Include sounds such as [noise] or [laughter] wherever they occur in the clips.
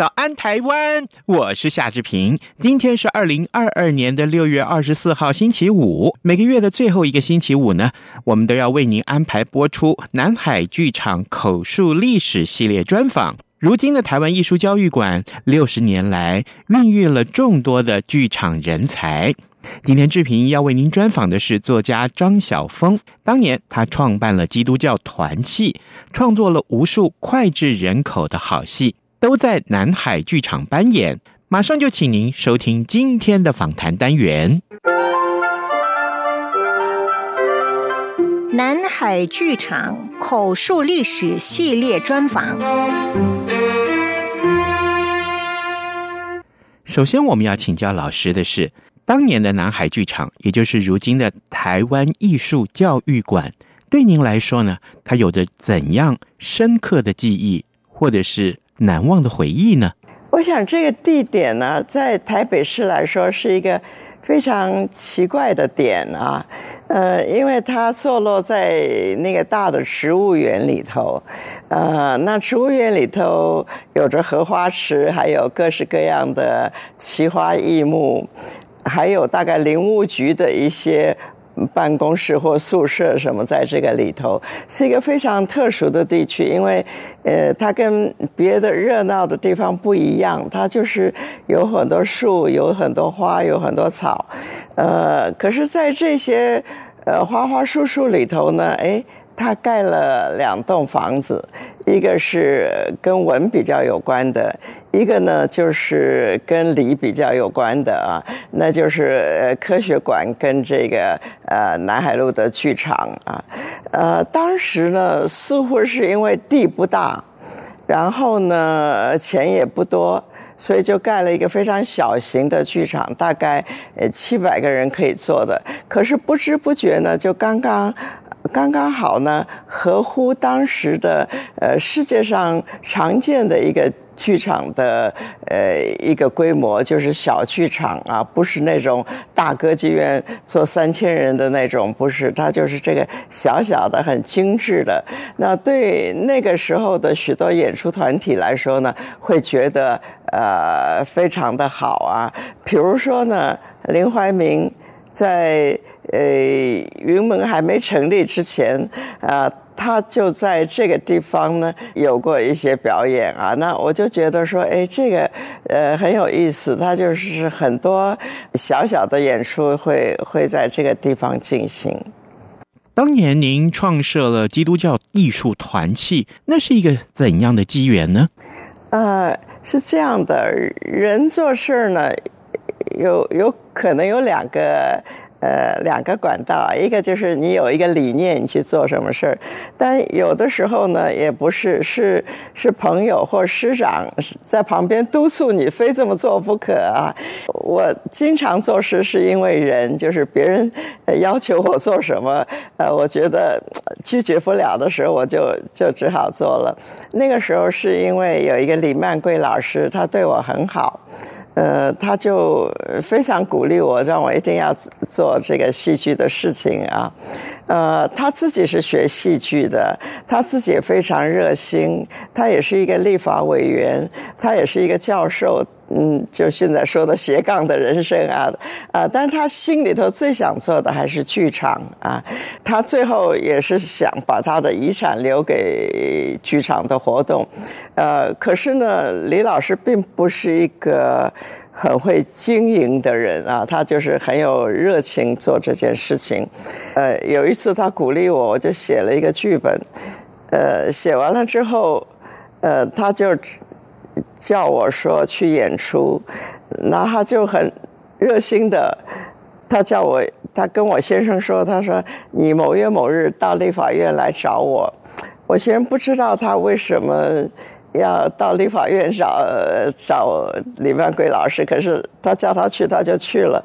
早安台湾，我是夏志平。今天是二零二二年的六月二十四号，星期五。每个月的最后一个星期五呢，我们都要为您安排播出南海剧场口述历史系列专访。如今的台湾艺术教育馆，六十年来孕育了众多的剧场人才。今天志平要为您专访的是作家张晓风。当年他创办了基督教团契，创作了无数脍炙人口的好戏，都在南海剧场扮演。马上就请您收听今天的访谈单元。南海剧场口述历史系列专访。首先，我们要请教老师的是，当年的南海剧场，也就是如今的台湾艺术教育馆，对您来说呢，它有着怎样深刻的记忆，或者是难忘的回忆呢？我想这个地点呢，在台北市来说是一个非常奇怪的点啊，呃，因为它坐落在那个大的植物园里头，呃，那植物园里头有着荷花池，还有各式各样的奇花异木，还有大概林务局的一些。办公室或宿舍什么，在这个里头是一个非常特殊的地区，因为，呃，它跟别的热闹的地方不一样，它就是有很多树，有很多花，有很多草，呃，可是，在这些呃花花树树里头呢，哎。他盖了两栋房子，一个是跟文比较有关的，一个呢就是跟理比较有关的啊，那就是科学馆跟这个呃南海路的剧场啊，呃，当时呢似乎是因为地不大，然后呢钱也不多，所以就盖了一个非常小型的剧场，大概呃七百个人可以坐的，可是不知不觉呢就刚刚。刚刚好呢，合乎当时的呃世界上常见的一个剧场的呃一个规模，就是小剧场啊，不是那种大歌剧院坐三千人的那种，不是，它就是这个小小的、很精致的。那对那个时候的许多演出团体来说呢，会觉得呃非常的好啊。比如说呢，林怀民。在呃云门还没成立之前啊、呃，他就在这个地方呢有过一些表演啊。那我就觉得说，哎，这个呃很有意思。他就是很多小小的演出会会在这个地方进行。当年您创设了基督教艺术团契，那是一个怎样的机缘呢？呃，是这样的，人做事呢。有有可能有两个，呃，两个管道，一个就是你有一个理念，你去做什么事儿，但有的时候呢，也不是，是是朋友或师长在旁边督促你非这么做不可啊。我经常做事是因为人，就是别人要求我做什么，呃，我觉得拒绝不了的时候，我就就只好做了。那个时候是因为有一个李曼贵老师，他对我很好。呃，他就非常鼓励我，让我一定要做这个戏剧的事情啊。呃，他自己是学戏剧的，他自己也非常热心，他也是一个立法委员，他也是一个教授。嗯，就现在说的斜杠的人生啊，啊，但是他心里头最想做的还是剧场啊。他最后也是想把他的遗产留给剧场的活动，呃，可是呢，李老师并不是一个很会经营的人啊，他就是很有热情做这件事情。呃，有一次他鼓励我，我就写了一个剧本，呃，写完了之后，呃，他就。叫我说去演出，那他就很热心的，他叫我他跟我先生说，他说你某月某日到立法院来找我。我先不知道他为什么。要到立法院找找李万贵老师，可是他叫他去，他就去了。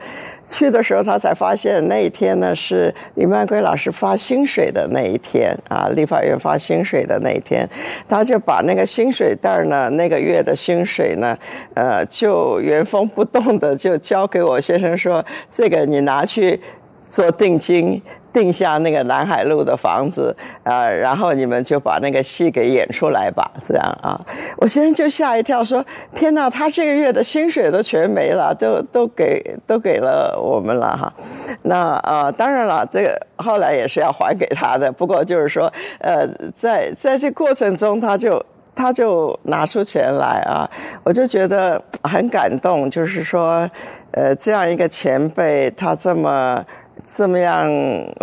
去的时候，他才发现那一天呢是李万贵老师发薪水的那一天啊，立法院发薪水的那一天，他就把那个薪水袋呢，那个月的薪水呢，呃，就原封不动的就交给我先生说，这个你拿去做定金。定下那个南海路的房子啊、呃，然后你们就把那个戏给演出来吧，这样啊。我先生就吓一跳，说：“天哪，他这个月的薪水都全没了，都都给都给了我们了哈。”那啊、呃，当然了，这个后来也是要还给他的。不过就是说，呃，在在这过程中，他就他就拿出钱来啊，我就觉得很感动。就是说，呃，这样一个前辈，他这么。这么样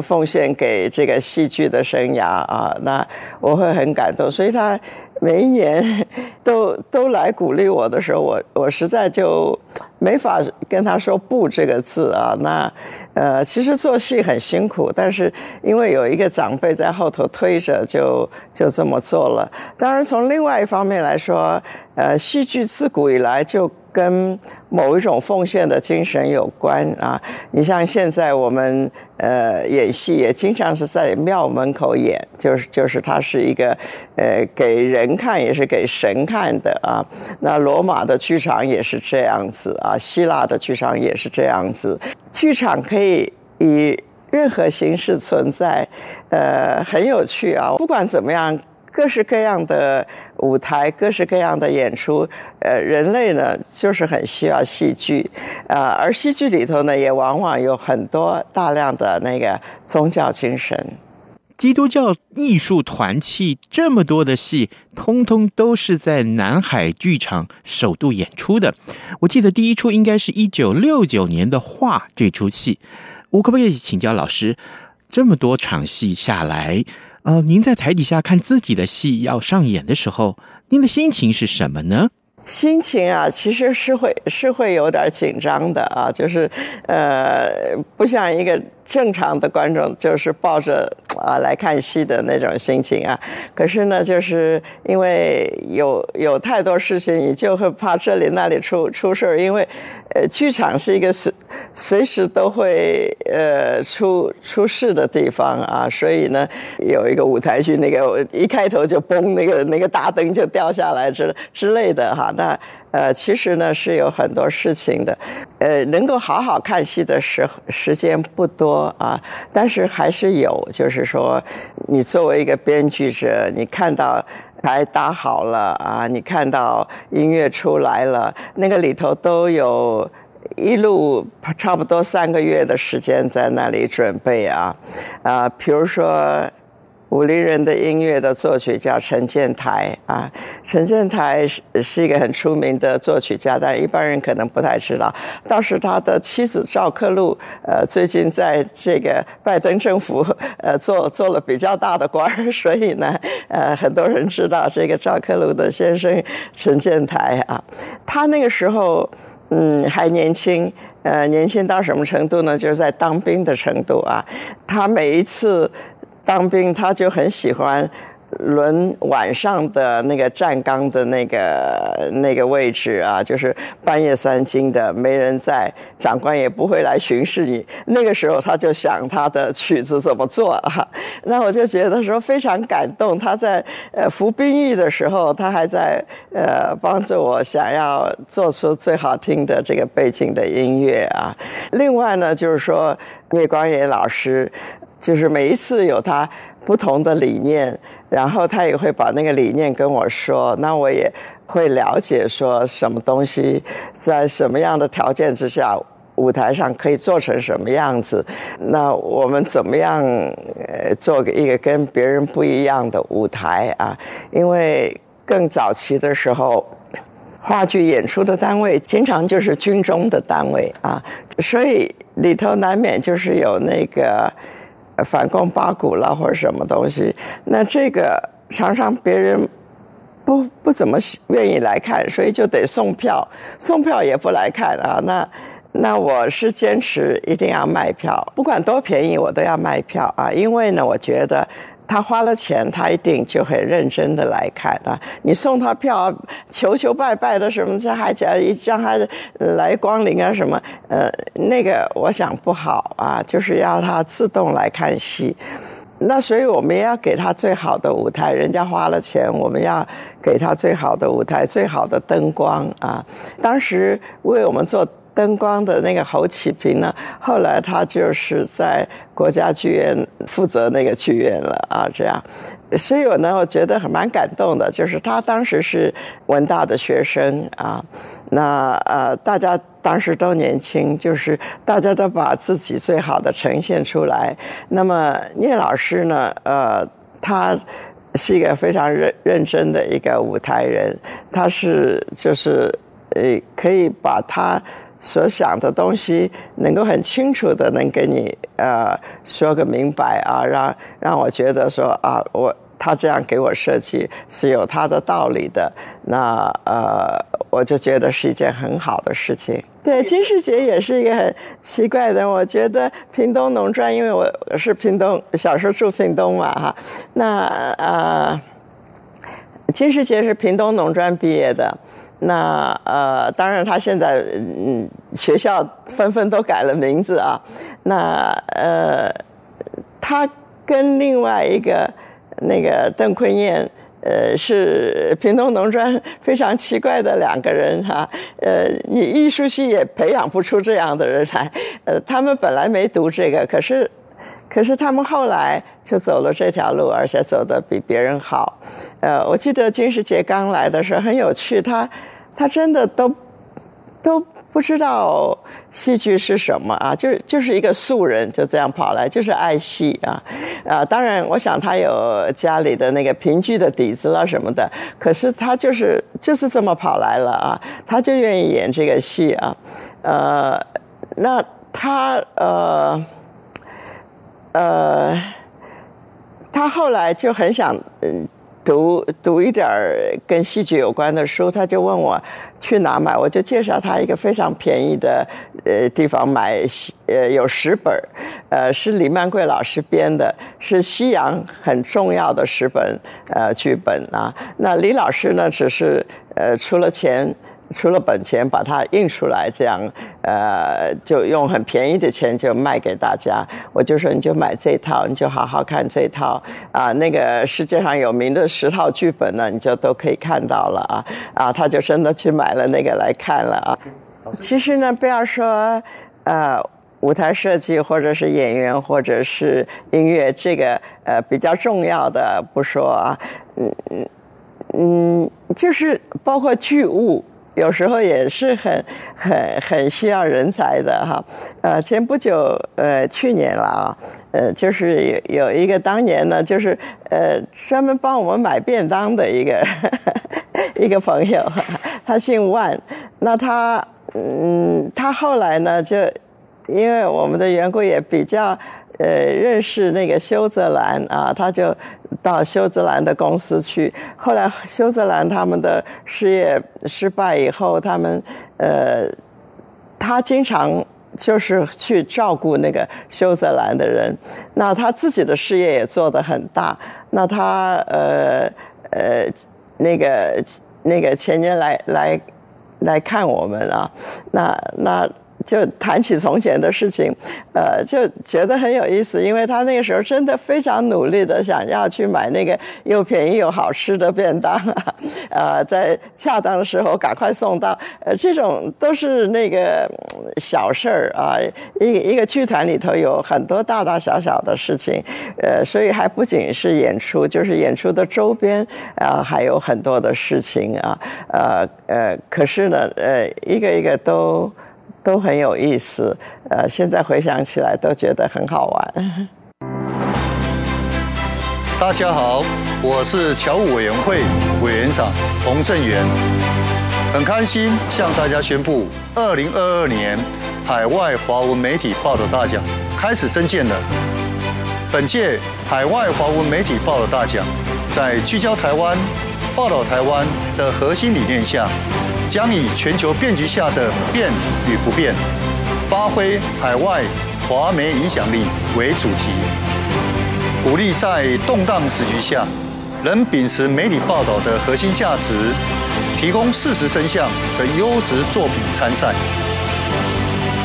奉献给这个戏剧的生涯啊，那我会很感动。所以他每一年都 [laughs] 都来鼓励我的时候，我我实在就没法跟他说不这个字啊。那呃，其实做戏很辛苦，但是因为有一个长辈在后头推着就，就这么做了。当然，从另外一方面来说，呃，戏剧自古以来就。跟某一种奉献的精神有关啊！你像现在我们呃演戏也经常是在庙门口演，就是就是它是一个呃给人看也是给神看的啊。那罗马的剧场也是这样子啊，希腊的剧场也是这样子。剧场可以以任何形式存在，呃，很有趣啊！不管怎么样。各式各样的舞台，各式各样的演出，呃，人类呢就是很需要戏剧，啊、呃，而戏剧里头呢也往往有很多大量的那个宗教精神。基督教艺术团契这么多的戏，通通都是在南海剧场首度演出的。我记得第一出应该是一九六九年的《画》这出戏，我可不可以请教老师，这么多场戏下来？呃，您在台底下看自己的戏要上演的时候，您的心情是什么呢？心情啊，其实是会是会有点紧张的啊，就是呃，不像一个。正常的观众就是抱着啊来看戏的那种心情啊，可是呢，就是因为有有太多事情，你就会怕这里那里出出事儿，因为呃，剧场是一个随随时都会呃出出事的地方啊，所以呢，有一个舞台剧，那个一开头就崩，那个那个大灯就掉下来之之类的哈，那呃，其实呢是有很多事情的，呃，能够好好看戏的时时间不多。啊，但是还是有，就是说，你作为一个编剧者，你看到台搭好了啊，你看到音乐出来了，那个里头都有一路差不多三个月的时间在那里准备啊，啊，比如说。武陵人的音乐的作曲家陈建台啊，陈建台是是一个很出名的作曲家，但是一般人可能不太知道。倒是他的妻子赵克露，呃，最近在这个拜登政府呃做做了比较大的官，[laughs] 所以呢，呃，很多人知道这个赵克露的先生陈建台啊。他那个时候嗯还年轻，呃，年轻到什么程度呢？就是在当兵的程度啊。他每一次。当兵，他就很喜欢轮晚上的那个站岗的那个那个位置啊，就是半夜三更的，没人在，长官也不会来巡视你。那个时候，他就想他的曲子怎么做啊。[laughs] 那我就觉得说非常感动。他在呃服兵役的时候，他还在呃帮助我想要做出最好听的这个背景的音乐啊。另外呢，就是说聂光野老师。就是每一次有他不同的理念，然后他也会把那个理念跟我说，那我也会了解说什么东西在什么样的条件之下，舞台上可以做成什么样子。那我们怎么样呃做一个跟别人不一样的舞台啊？因为更早期的时候，话剧演出的单位经常就是军中的单位啊，所以里头难免就是有那个。反攻八股了或者什么东西，那这个常常别人不不怎么愿意来看，所以就得送票，送票也不来看啊。那那我是坚持一定要卖票，不管多便宜，我都要卖票啊！因为呢，我觉得他花了钱，他一定就很认真的来看啊。你送他票，求求拜拜的什么，这还叫一让他来光临啊什么？呃，那个我想不好啊，[laughs] 就是要他自动来看戏。那所以我们也要给他最好的舞台，人家花了钱，我们要给他最好的舞台，最好的灯光啊！当时为我们做。灯光的那个侯启平呢，后来他就是在国家剧院负责那个剧院了啊，这样，所以我呢，我觉得很蛮感动的，就是他当时是文大的学生啊，那呃，大家当时都年轻，就是大家都把自己最好的呈现出来。那么聂老师呢，呃，他是一个非常认认真的一个舞台人，他是就是呃，可以把他。所想的东西能够很清楚的能给你呃说个明白啊，让让我觉得说啊，我他这样给我设计是有他的道理的，那呃我就觉得是一件很好的事情。对，金世杰也是一个很奇怪的人，我觉得屏东农专，因为我是屏东，小时候住屏东嘛哈，那呃金世杰是屏东农专毕业的。那呃，当然，他现在嗯，学校纷纷都改了名字啊。那呃，他跟另外一个那个邓坤燕，呃，是平东农专非常奇怪的两个人哈、呃，你艺术系也培养不出这样的人来。呃，他们本来没读这个，可是可是他们后来就走了这条路，而且走得比别人好。呃，我记得金世杰刚来的时候很有趣，他。他真的都都不知道戏剧是什么啊，就是就是一个素人，就这样跑来，就是爱戏啊啊！当然，我想他有家里的那个评剧的底子啊什么的，可是他就是就是这么跑来了啊，他就愿意演这个戏啊，呃，那他呃呃，他后来就很想嗯。读读一点儿跟戏剧有关的书，他就问我去哪买，我就介绍他一个非常便宜的呃地方买，呃有十本，呃是李曼贵老师编的，是西洋很重要的十本呃剧本啊。那李老师呢，只是呃出了钱。出了本钱把它印出来，这样，呃，就用很便宜的钱就卖给大家。我就说你就买这套，你就好好看这套啊。那个世界上有名的十套剧本呢，你就都可以看到了啊啊！他就真的去买了那个来看了啊。其实呢，不要说呃舞台设计或者是演员或者是音乐，这个呃比较重要的不说啊，嗯嗯嗯，就是包括剧务。有时候也是很很很需要人才的哈，呃，前不久呃去年了啊，呃，就是有有一个当年呢，就是呃专门帮我们买便当的一个 [laughs] 一个朋友，[laughs] 他姓万，那他嗯，他后来呢就因为我们的缘故也比较。呃，认识那个修泽兰啊，他就到修泽兰的公司去。后来修泽兰他们的事业失败以后，他们呃，他经常就是去照顾那个修泽兰的人。那他自己的事业也做得很大。那他呃呃那个那个前年来来来看我们啊，那那。就谈起从前的事情，呃，就觉得很有意思，因为他那个时候真的非常努力的想要去买那个又便宜又好吃的便当啊，[laughs] 呃，在恰当的时候赶快送到，呃，这种都是那个小事儿啊，一一个剧团里头有很多大大小小的事情，呃，所以还不仅是演出，就是演出的周边啊，还有很多的事情啊，呃呃，可是呢，呃，一个一个都。都很有意思，呃，现在回想起来都觉得很好玩。[laughs] 大家好，我是侨务委员会委员长洪正元，很开心向大家宣布，二零二二年海外华文媒体报道大奖开始征件了。本届海外华文媒体报道大奖，在聚焦台湾、报道台湾的核心理念下。将以全球变局下的变与不变，发挥海外华媒影响力为主题，鼓励在动荡时局下，仍秉持媒体报道的核心价值，提供事实真相的优质作品参赛。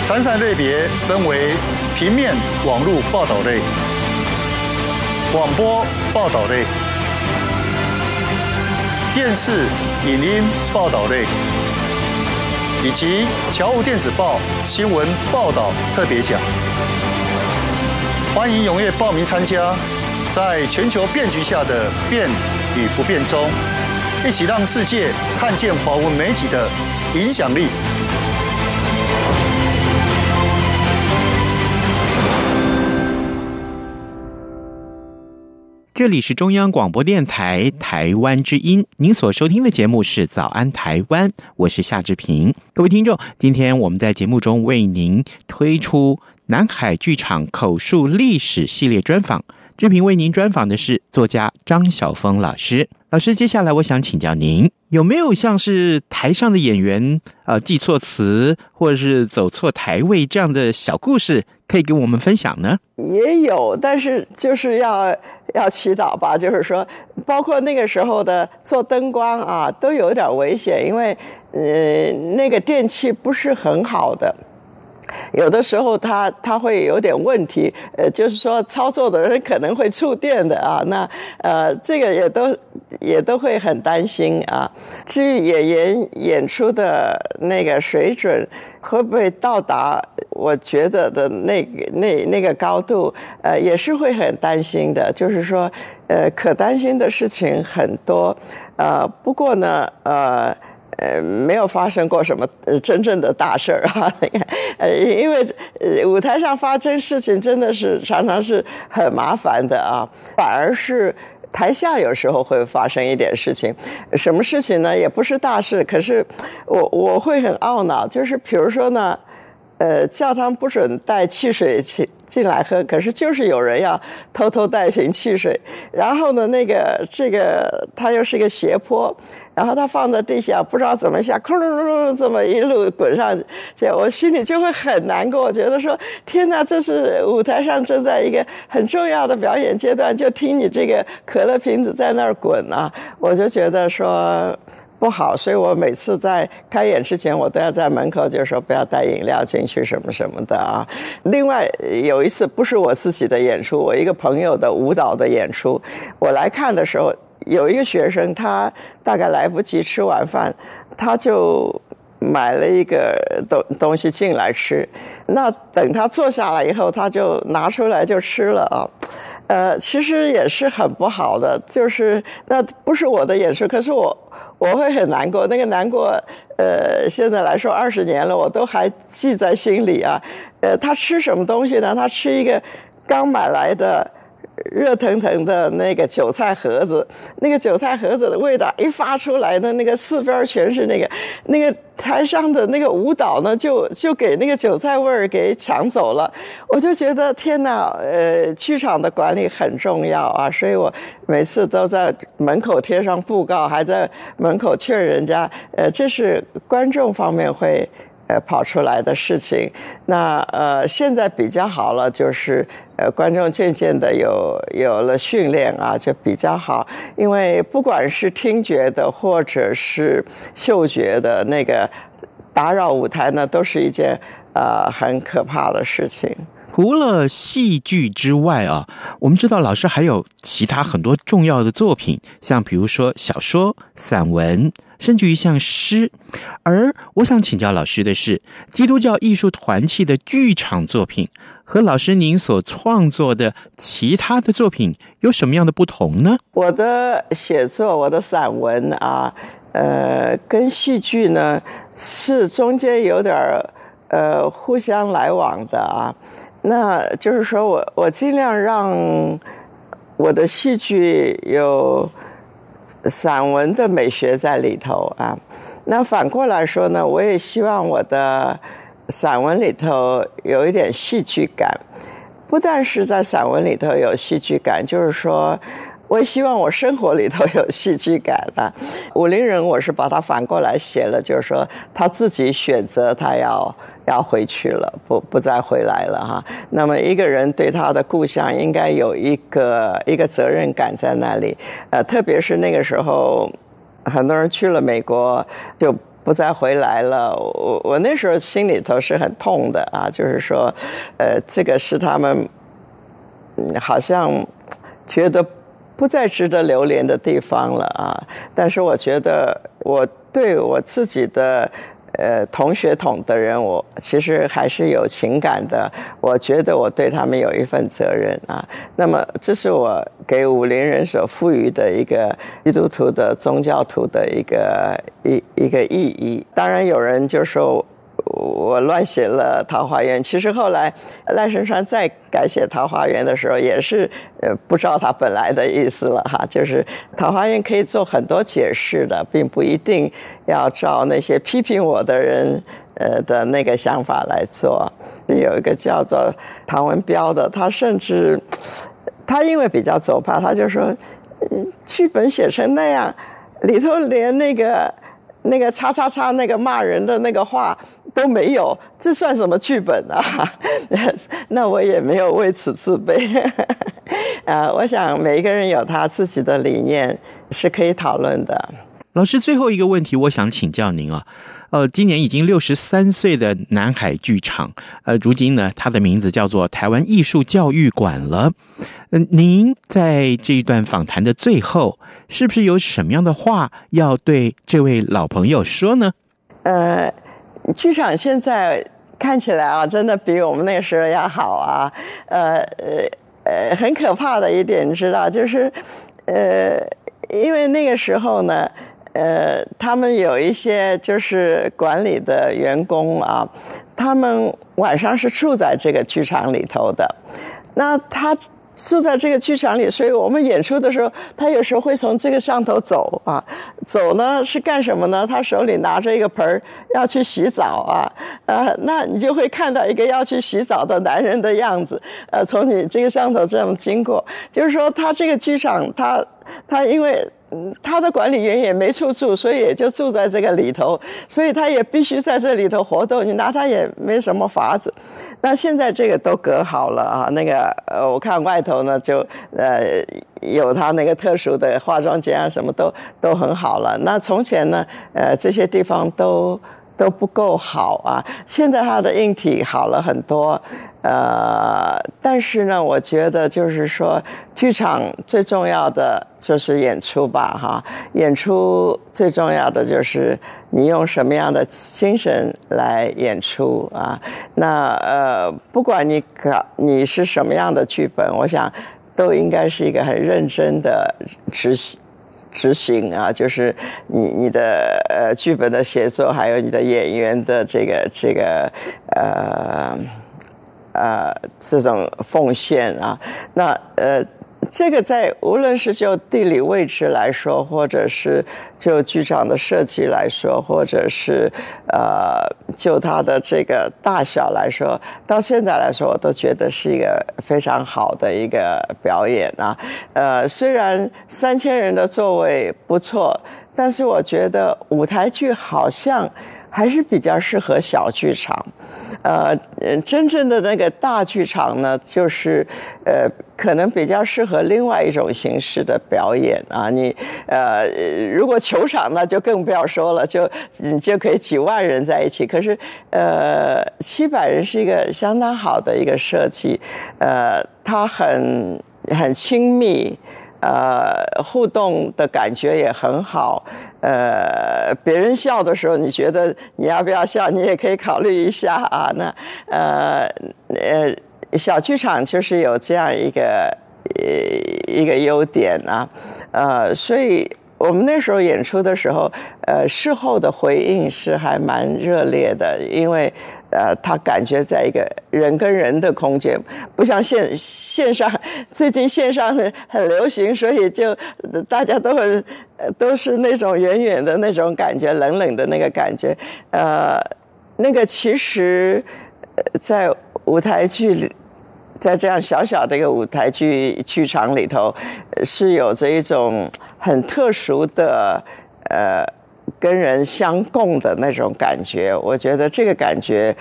参赛类别分为平面、网络报道类、广播报道类、电视、影音报道类。以及侨务电子报新闻报道特别奖，欢迎踊跃报名参加，在全球变局下的变与不变中，一起让世界看见华文媒体的影响力。这里是中央广播电台台湾之音，您所收听的节目是《早安台湾》，我是夏志平。各位听众，今天我们在节目中为您推出南海剧场口述历史系列专访。志平为您专访的是作家张晓峰老师。老师，接下来我想请教您，有没有像是台上的演员呃记错词，或者是走错台位这样的小故事？可以跟我们分享呢？也有，但是就是要要祈祷吧。就是说，包括那个时候的做灯光啊，都有点危险，因为呃，那个电器不是很好的。有的时候它它会有点问题，呃，就是说操作的人可能会触电的啊，那呃这个也都也都会很担心啊。至于演员演出的那个水准会不会到达我觉得的那那那个高度，呃，也是会很担心的。就是说，呃，可担心的事情很多，呃，不过呢，呃。呃，没有发生过什么真正的大事儿啊！你看，呃，因为呃舞台上发生事情真的是常常是很麻烦的啊，反而是台下有时候会发生一点事情。什么事情呢？也不是大事，可是我我会很懊恼，就是比如说呢，呃，教堂不准带汽水进进来喝，可是就是有人要偷偷带瓶汽水，然后呢，那个这个它又是一个斜坡。然后他放在地下，不知道怎么下，咕噜噜噜这么一路滚上去，我心里就会很难过。觉得说，天哪，这是舞台上正在一个很重要的表演阶段，就听你这个可乐瓶子在那儿滚啊，我就觉得说不好。所以我每次在开演之前，我都要在门口就说不要带饮料进去什么什么的啊。另外有一次不是我自己的演出，我一个朋友的舞蹈的演出，我来看的时候。有一个学生，他大概来不及吃晚饭，他就买了一个东东西进来吃。那等他坐下来以后，他就拿出来就吃了啊。呃，其实也是很不好的，就是那不是我的演出，可是我我会很难过。那个难过，呃，现在来说二十年了，我都还记在心里啊。呃，他吃什么东西呢？他吃一个刚买来的。热腾腾的那个韭菜盒子，那个韭菜盒子的味道一发出来的那个四边全是那个，那个台上的那个舞蹈呢，就就给那个韭菜味儿给抢走了。我就觉得天哪，呃，剧场的管理很重要啊，所以我每次都在门口贴上布告，还在门口劝人家，呃，这是观众方面会。呃，跑出来的事情，那呃，现在比较好了，就是呃，观众渐渐的有有了训练啊，就比较好。因为不管是听觉的或者是嗅觉的那个打扰舞台呢，都是一件呃很可怕的事情。除了戏剧之外啊，我们知道老师还有其他很多重要的作品，像比如说小说、散文，甚至于像诗。而我想请教老师的是，基督教艺术团契的剧场作品和老师您所创作的其他的作品有什么样的不同呢？我的写作，我的散文啊，呃，跟戏剧呢是中间有点儿呃互相来往的啊。那就是说我我尽量让我的戏剧有散文的美学在里头啊。那反过来说呢，我也希望我的散文里头有一点戏剧感。不但是在散文里头有戏剧感，就是说，我也希望我生活里头有戏剧感啊。武陵人我是把它反过来写了，就是说他自己选择他要要回去了，不不再回来了哈。那么一个人对他的故乡应该有一个一个责任感在那里，呃，特别是那个时候，很多人去了美国就不再回来了。我我那时候心里头是很痛的啊，就是说，呃，这个是他们，嗯，好像觉得。不再值得留恋的地方了啊！但是我觉得我对我自己的呃同血统的人，我其实还是有情感的。我觉得我对他们有一份责任啊。那么这是我给武陵人所赋予的一个基督徒的宗教徒的一个一一个意义。当然有人就说。我乱写了《桃花源》，其实后来赖声川再改写《桃花源》的时候，也是呃不照他本来的意思了哈。就是《桃花源》可以做很多解释的，并不一定要照那些批评我的人呃的那个想法来做。有一个叫做唐文标的，他甚至他因为比较左派，他就说，剧本写成那样，里头连那个。那个叉叉叉那个骂人的那个话都没有，这算什么剧本啊？[laughs] 那我也没有为此自卑。啊，[laughs] 我想每一个人有他自己的理念是可以讨论的。老师，最后一个问题，我想请教您啊。呃，今年已经六十三岁的南海剧场，呃，如今呢，它的名字叫做台湾艺术教育馆了。嗯、呃，您在这一段访谈的最后，是不是有什么样的话要对这位老朋友说呢？呃，剧场现在看起来啊，真的比我们那个时候要好啊。呃呃呃，很可怕的一点，你知道，就是呃，因为那个时候呢。呃，他们有一些就是管理的员工啊，他们晚上是住在这个剧场里头的。那他住在这个剧场里，所以我们演出的时候，他有时候会从这个上头走啊，走呢是干什么呢？他手里拿着一个盆儿要去洗澡啊，呃，那你就会看到一个要去洗澡的男人的样子，呃，从你这个上头这样经过，就是说他这个剧场，他他因为。他的管理员也没处住，所以也就住在这个里头，所以他也必须在这里头活动。你拿他也没什么法子。那现在这个都隔好了啊，那个呃，我看外头呢就呃有他那个特殊的化妆间啊，什么都都很好了。那从前呢，呃，这些地方都。都不够好啊！现在它的硬体好了很多，呃，但是呢，我觉得就是说，剧场最重要的就是演出吧，哈，演出最重要的就是你用什么样的精神来演出啊？那呃，不管你搞你是什么样的剧本，我想都应该是一个很认真的执行。执行啊，就是你你的呃剧本的写作，还有你的演员的这个这个呃呃这种奉献啊，那呃。这个在无论是就地理位置来说，或者是就剧场的设计来说，或者是呃就它的这个大小来说，到现在来说，我都觉得是一个非常好的一个表演啊。呃，虽然三千人的座位不错，但是我觉得舞台剧好像。还是比较适合小剧场，呃，真正的那个大剧场呢，就是呃，可能比较适合另外一种形式的表演啊。你呃，如果球场那就更不要说了，就你就可以几万人在一起。可是呃，七百人是一个相当好的一个设计，呃，它很很亲密。呃，互动的感觉也很好。呃，别人笑的时候，你觉得你要不要笑？你也可以考虑一下啊。那呃呃，小剧场就是有这样一个呃一个优点啊。呃，所以我们那时候演出的时候，呃，事后的回应是还蛮热烈的，因为。呃，他感觉在一个人跟人的空间，不像线线上，最近线上很很流行，所以就大家都很都是那种远远的那种感觉，冷冷的那个感觉。呃，那个其实，在舞台剧里在这样小小的一个舞台剧剧场里头，是有着一种很特殊的呃跟人相共的那种感觉。我觉得这个感觉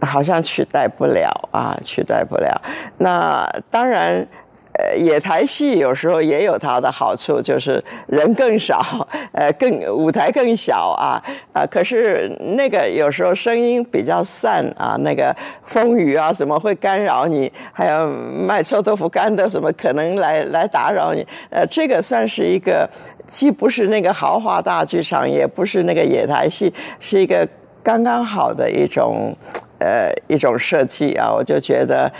好像取代不了啊，取代不了。那当然。呃，野台戏有时候也有它的好处，就是人更少，呃，更舞台更小啊啊！可是那个有时候声音比较散啊，那个风雨啊什么会干扰你，还有卖臭豆腐干的什么可能来来打扰你。呃，这个算是一个既不是那个豪华大剧场，也不是那个野台戏，是一个刚刚好的一种呃一种设计啊，我就觉得。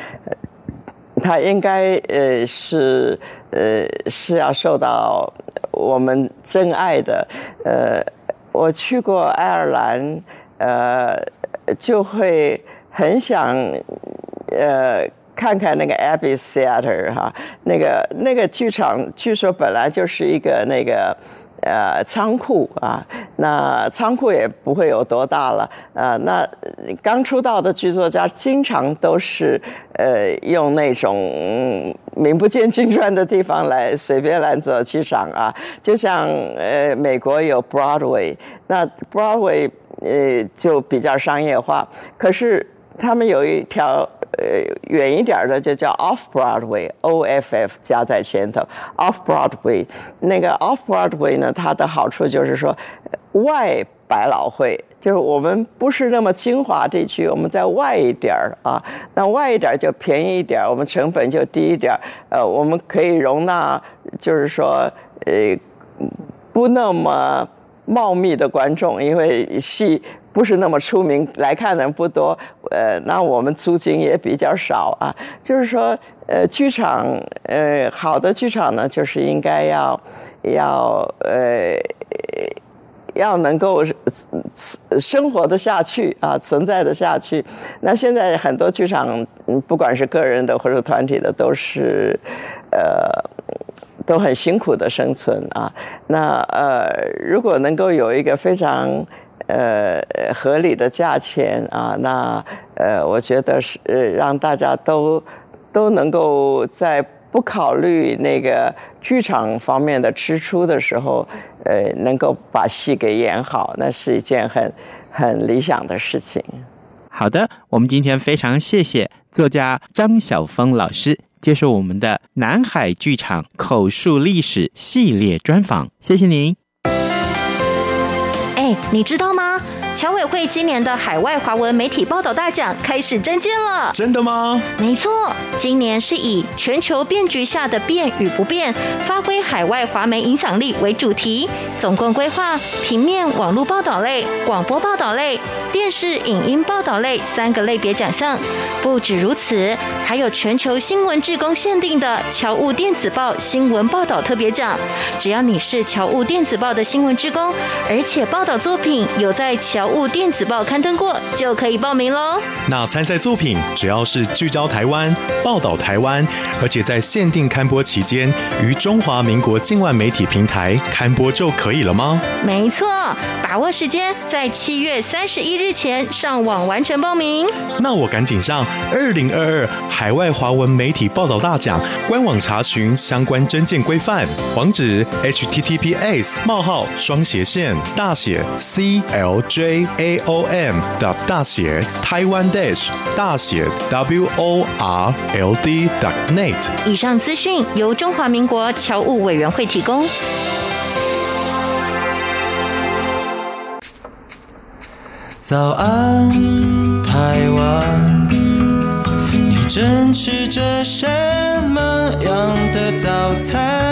他应该呃是呃是要受到我们真爱的。呃，我去过爱尔兰，呃，就会很想呃看看那个 Abbey Theatre 哈，那个那个剧场据说本来就是一个那个。呃，仓库啊，那仓库也不会有多大了、呃。那刚出道的剧作家经常都是呃用那种名不见经传的地方来随便来做剧场啊。就像呃美国有 Broadway，那 Broadway 呃就比较商业化，可是他们有一条。呃，远一点的就叫 Off Broadway，O F F 加在前头，Off Broadway。那个 Off Broadway 呢，它的好处就是说，外百老汇，就是我们不是那么精华地区，我们在外一点啊，那外一点就便宜一点，我们成本就低一点，呃，我们可以容纳，就是说，呃，不那么茂密的观众，因为戏。不是那么出名，来看的人不多，呃，那我们租金也比较少啊。就是说，呃，剧场，呃，好的剧场呢，就是应该要，要，呃，要能够生活得下去啊，存在得下去。那现在很多剧场，不管是个人的或者团体的，都是，呃，都很辛苦的生存啊。那呃，如果能够有一个非常呃，合理的价钱啊，那呃，我觉得是呃让大家都都能够在不考虑那个剧场方面的支出的时候，呃，能够把戏给演好，那是一件很很理想的事情。好的，我们今天非常谢谢作家张晓风老师接受我们的南海剧场口述历史系列专访，谢谢您。哎你知道吗？侨委会今年的海外华文媒体报道大奖开始征件了。真的吗？没错，今年是以全球变局下的变与不变，发挥海外华媒影响力为主题，总共规划平面、网络报道类、广播报道类、电视影音报道类三个类别奖项。不止如此，还有全球新闻志工限定的侨务电子报新闻报道特别奖。只要你是侨务电子报的新闻志工，而且报道作品有在侨务电子报刊登过就可以报名喽。那参赛作品只要是聚焦台湾、报道台湾，而且在限定刊播期间于中华民国境外媒体平台刊播就可以了吗？没错，把握时间，在七月三十一日前上网完成报名。那我赶紧上二零二二海外华文媒体报道大奖官网查询相关征件规范，网址：https: 冒号双斜线大写 clj。A O M 的大写台湾 dash 大写 W O R L D net。以上资讯由中华民国侨务委员会提供。早安，台湾，你正吃着什么样的早餐？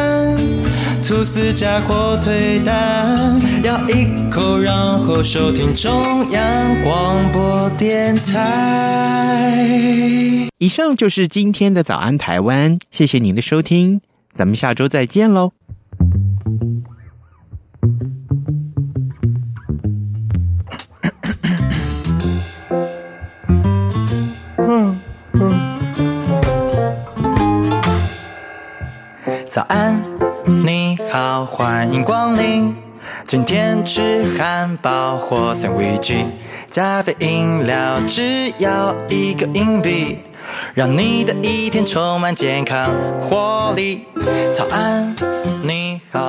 吐司加火腿蛋，咬一口，然后收听中央广播电台。以上就是今天的早安台湾，谢谢您的收听，咱们下周再见喽。今天吃汉堡或三明治，加杯饮料，只要一个硬币。让你的一天充满健康活力。早安，你好。